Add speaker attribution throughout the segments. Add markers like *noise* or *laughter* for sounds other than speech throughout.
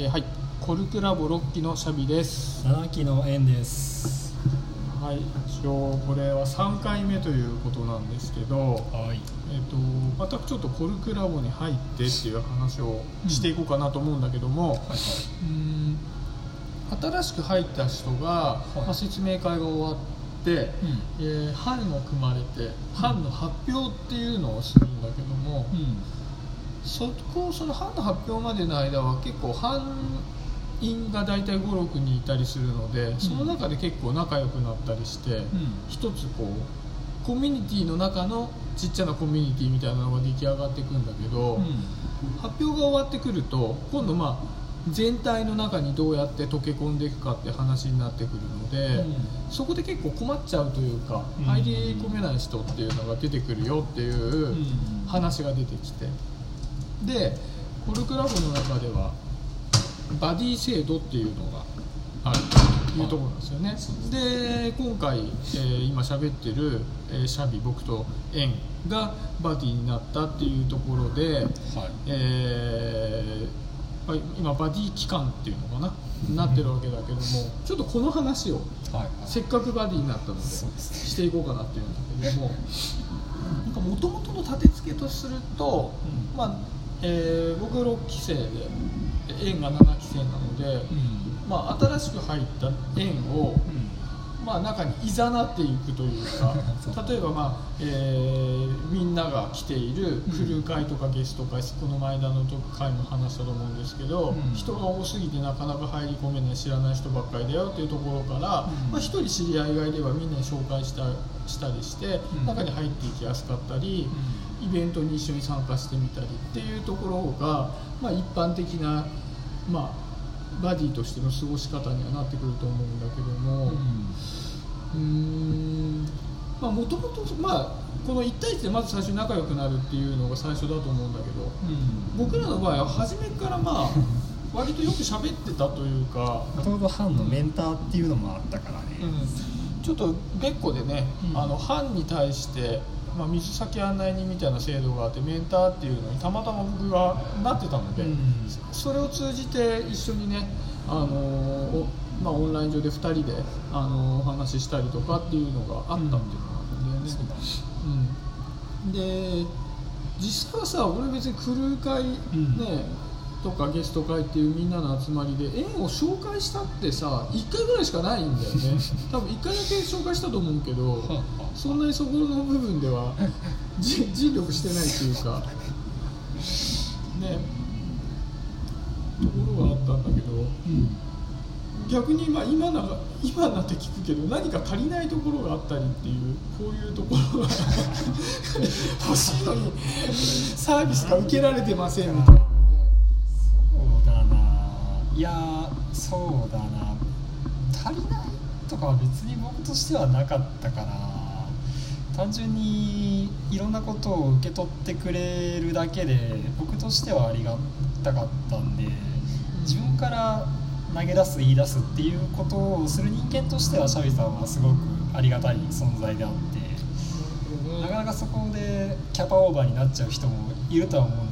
Speaker 1: えーはい、コルクラボ6期のシャビです。
Speaker 2: 7期の円です。
Speaker 1: はい、一応これは3回目ということなんですけど、
Speaker 2: はい。
Speaker 1: えっ、とまたちょっとコルクラボに入ってっていう話をしていこうかなと思うんだけども、
Speaker 2: はいはい。う
Speaker 1: ーん新しく入った人が、
Speaker 2: い。
Speaker 1: まあ、説明会が終わって、えー班を組まれて班の発表っていうのをするんだけども、そこその班の発表までの間は結構班員が大体56人いたりするのでその中で結構仲良くなったりして、一つこうコミュニティの中のちっちゃなコミュニティみたいなのが出来上がっていくんだけど、発表が終わってくると今度まあ全体の中にどうやって溶け込んでいくかって話になってくるので、そこで結構困っちゃうというか、
Speaker 2: うん。
Speaker 1: 入り込めない人っていうのが出てくるよっていう話が出てきてでコルクラボの中ではバディ制度っていうのがあるというところなんですよね、で今回、えー今喋ってる、えーシャビ僕とエンがバディになったっていうところで、
Speaker 2: はい。
Speaker 1: えーまあ今バディ期間っていうのかな？なってるわけだけどもちょっとこの話をせっかくバディになったのでしていこうかなっていうんだけども。なんか元々の立て付けとすると、
Speaker 2: うん。
Speaker 1: まあえー僕6期生で円が7期生なので、
Speaker 2: うん。
Speaker 1: まあ、新しく入った円を、まあ、中にいざなっていくというか *laughs* 例えば、まあえーみんなが来ているクルー会とかゲスト会、この間の回も話したと思うんですけど、
Speaker 2: うん。
Speaker 1: 人が多すぎてなかなか入り込めない知らない人ばっかりだよっていうところから、
Speaker 2: うん。
Speaker 1: まあ、1人知り合いがいればみんなに紹介したしたりして、
Speaker 2: うん。
Speaker 1: 中に入っていきやすかったり、イベントに一緒に参加してみたりっていうところが、まあ、一般的な、まあ、バディとしての過ごし方にはなってくると思うんだけども。うーんまあもともとまあこの1対1でまず最初に仲良くなるっていうのが最初だと思うんだけど僕らの場合は初めからまあ *laughs* 割とよく喋ってたというか、
Speaker 2: もともと班のメンターっていうのもあったからね、
Speaker 1: うん、ちょっと別個でね、
Speaker 2: うん
Speaker 1: あの班に対して、まあ、水先案内人みたいな制度があってメンターっていうのにたまたま僕がなってたので、
Speaker 2: うん。
Speaker 1: それを通じて一緒にね、あのおまあ、オンライン上で2人で、あのお話ししたりとかっていうのがあったっていうのがあるんだよね。
Speaker 2: そう
Speaker 1: ん、で実際はさ俺別にクルー会、ね
Speaker 2: ん
Speaker 1: とかゲスト会っていうみんなの集まりで縁を紹介したってさ1回ぐらいしかないんだよね。*laughs* 多分1回だけ紹介したと思うけど *laughs* そんなにそこの部分ではじ尽力してないっていうか。ね。ところがあったんだけど逆にまあ今なら今になって聞くけど何か足りないところがあったりっていうこういうところが *laughs* 欲しいのにサービスが受けられてませんみたいな
Speaker 2: いやーそうだな。足りないとかは別に僕としてはなかったかな単純にいろんなことを受け取ってくれるだけで僕としてはありがたかったんで自分から投げ出す言い出すっていうことをする人間としてはシャビさんはすごくありがたい存在であってなかなかそこでキャパオーバーになっちゃう人もいるとは思うん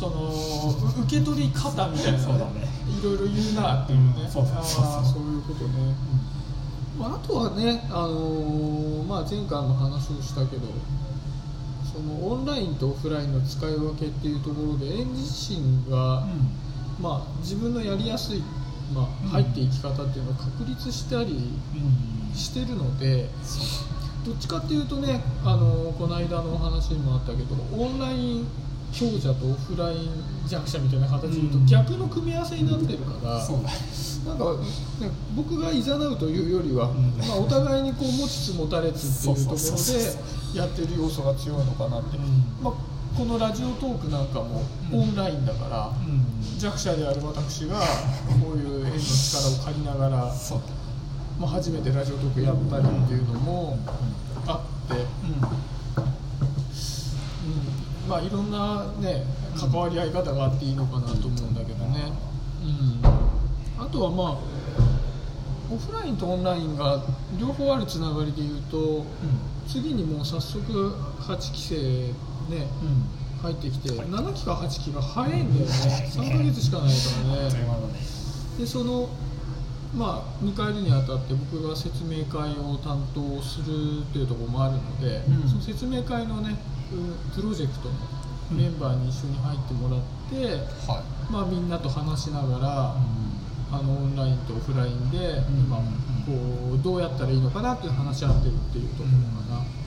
Speaker 1: そのう受け取り方みたいな
Speaker 2: そうだね。
Speaker 1: いろいろ言うなっていうね、
Speaker 2: うんそうそう
Speaker 1: いうことね、まあ、あとはね、あのーまあ、前回も話をしたけどそのオンラインとオフラインの使い分けっていうところで園自身が、まあ、自分のやりやすい、まあ、入っていき方っていうのを確立したり
Speaker 2: うん。
Speaker 1: してるので、どっちかっていうとね、あのこの間のお話にもあったけどオンライン強者とオフライン弱者みたいな形で言うと
Speaker 2: うん。
Speaker 1: 逆の組み合わせになってるから、
Speaker 2: そうだね。
Speaker 1: なんか、ね、僕がいざなうというよりは、
Speaker 2: ん。
Speaker 1: まあ、お互いにこう持ちつ持たれつっていうところでやってる要素が強いのかなって、
Speaker 2: うん。
Speaker 1: まあ、このラジオトークなんかもオンラインだから、
Speaker 2: うん。
Speaker 1: 弱者である私がこういう縁の力を借りながら、まあ、初めてラジオトークやったりっていうのもあって。うんまあいろんなね関わり合い方があっていいのかなと思うんだけどね、うん、あとはまあオフラインとオンラインが両方あるつながりでいうと次にもう早速8期生ね入ってきて、はい、7期か8期が早いんだよね。3か月しかないからね。でそのまあ2回るにあたって僕が説明会を担当するっていうところもあるので、うん、その説明会のねプロジェクトのメンバーに一緒に入ってもらって、うんはい、まあ、みんなと話しながら、うん、あのオンラインとオフラインで、今こうどうやったらいいのかなって話し合ってるっていうところかな。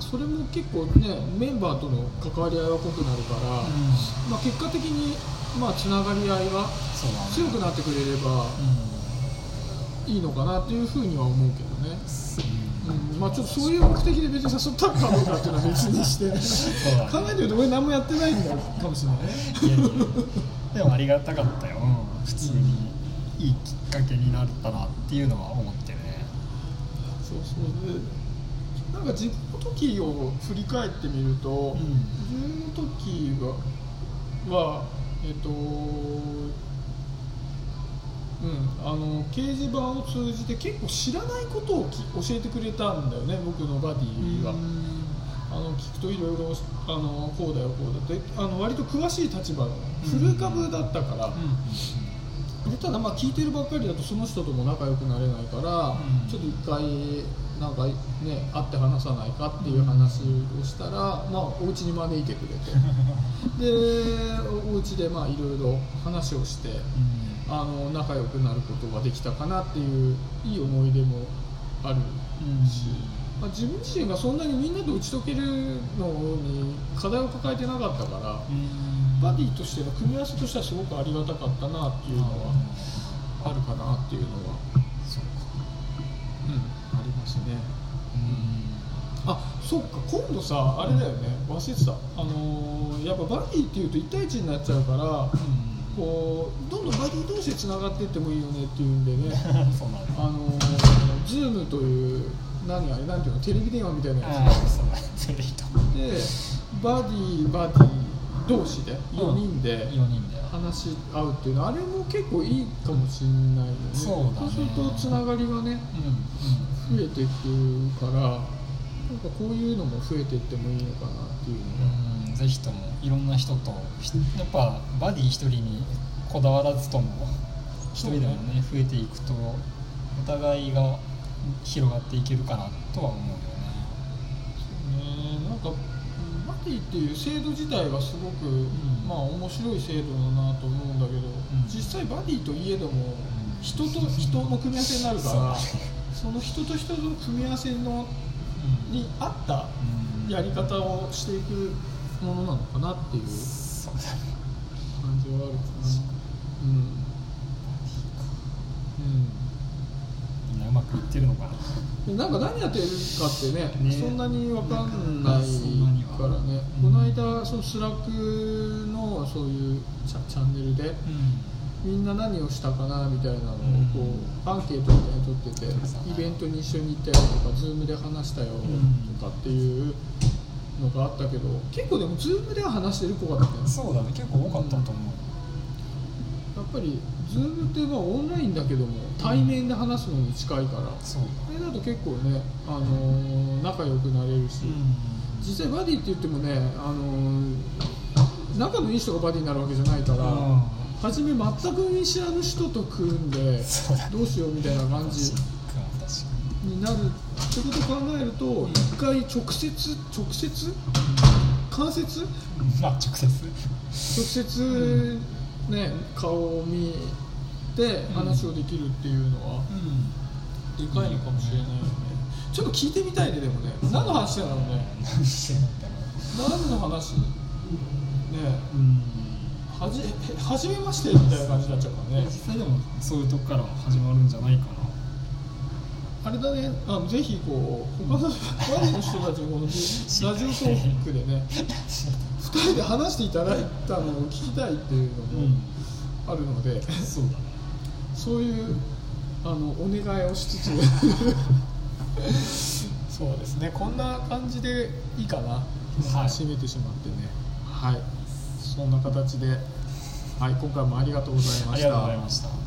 Speaker 1: それも結構ねメンバーとの関わり合いが濃くなるから、まあ、結果的にまあつながり合いが強くなってくれれば、いいのかなっていうふうには思うけどね、うん、まあちょっとそういう目的で別に誘ったかどうかっていうのは別にして。考えてると俺何もやってないんだかもしれないね。
Speaker 2: でもありがたかったよ、普通にいいきっかけになったなっていうのは思ってるね。
Speaker 1: そうそう。でなんか自分の時を振り返ってみると、うん、自分の時ははえっとうん、あの掲示板を通じて結構知らないことを教えてくれたんだよね僕のバディが。あの聞くといろいろあのこうだよこうだって。あの割と詳しい立場の古株だったから、うん、ただまあ聞いてるばっかりだとその人とも仲良くなれないから、うん、ちょっと一回なんかね会って話さないかっていう話をしたら、まあお家に招いてくれて。*laughs* でお家でまあいろいろ話をして。あの仲良くなることができたかなっていういい思い出もあるし、まあ、自分自身がそんなにみんなと打ち解けるのに課題を抱えてなかったから、バディとしての組み合わせとしてはすごくありがたかったなっていうのはあるかなっていうのはそうん、ありますね。あそっか今度さあれだよね。忘れてた。あのー、やっぱバディっていうと1対1になっちゃうから、うんこうどんどんバディ同士でつながっていってもいいよねっていうんでね。*laughs* あの Zoom という何あれなんていうのテレビ電話みたいなやつ。でバディバディ同士で4人で話し合うっていうのはあれも結構いいかもしれないよね。そうそうするとつながりがね、増えていくからなんかこういうのも増えていってもいいのかなっていうのが。
Speaker 2: ぜひともいろんな人とやっぱバディ一人にこだわらずとも一人でもね増えていくとお互いが広がっていけるかなとは思うよね。
Speaker 1: そうね。なんかバディっていう制度自体はすごく、うん、まあ面白い制度だなと思うんだけど、うん、実際バディといえども人と人の組み合わせになるからその人と人の組み合わせのに合ったやり方をしていくものなのかなっていう感じはあるかなう。ん
Speaker 2: うん。みん。なうまくいってるのかな
Speaker 1: なんか何やってるかってね、ね、そんなに分かんないからね、この間その Slack のそういうチャチャンネルで、うん、みんな何をしたかなみたいなのをこう、アンケートみたいに取ってて、イベントに一緒に行ったよとか Zoom で話したよとかっていうのがあったけど結構でも Zoom では話してる子がだったよ
Speaker 2: そうだね結構多かったと思う、
Speaker 1: やっぱり Zoom ってまあオンラインだけども対面で話すのに近いから、う。ん、それだと結構ね、あのー、仲良くなれるし、うん、実際バディって言ってもね、あのー、仲のいい人がバディになるわけじゃないから、うん、初め全く見知らぬ人と組んでどうしようみたいな感じになるってことを考えると一回直接直接？間接？
Speaker 2: まあ直接。
Speaker 1: 直接ね顔を見て話をできるっていうのはでかいのかもしれないよね。ちょっと聞いてみたいねでもね。何の話だろうね？何の話？ね。うん。はじ初めましてみたいな感じになっちゃうからね。
Speaker 2: 実際でもそういうとこから始まるんじゃないかな
Speaker 1: あれだね。あのぜひこう他の我の人たちもこのラジオトークでね *laughs* 2人で話していただいたのを聞きたいっていうのもあるので、うん、そうだね。そういうあのお願いをしつつ。*laughs* そうですね。こんな感じでいいかな、はい、締めてしまってね。はい。そんな形で、はい、今回もありがとうございました。ありがとうございました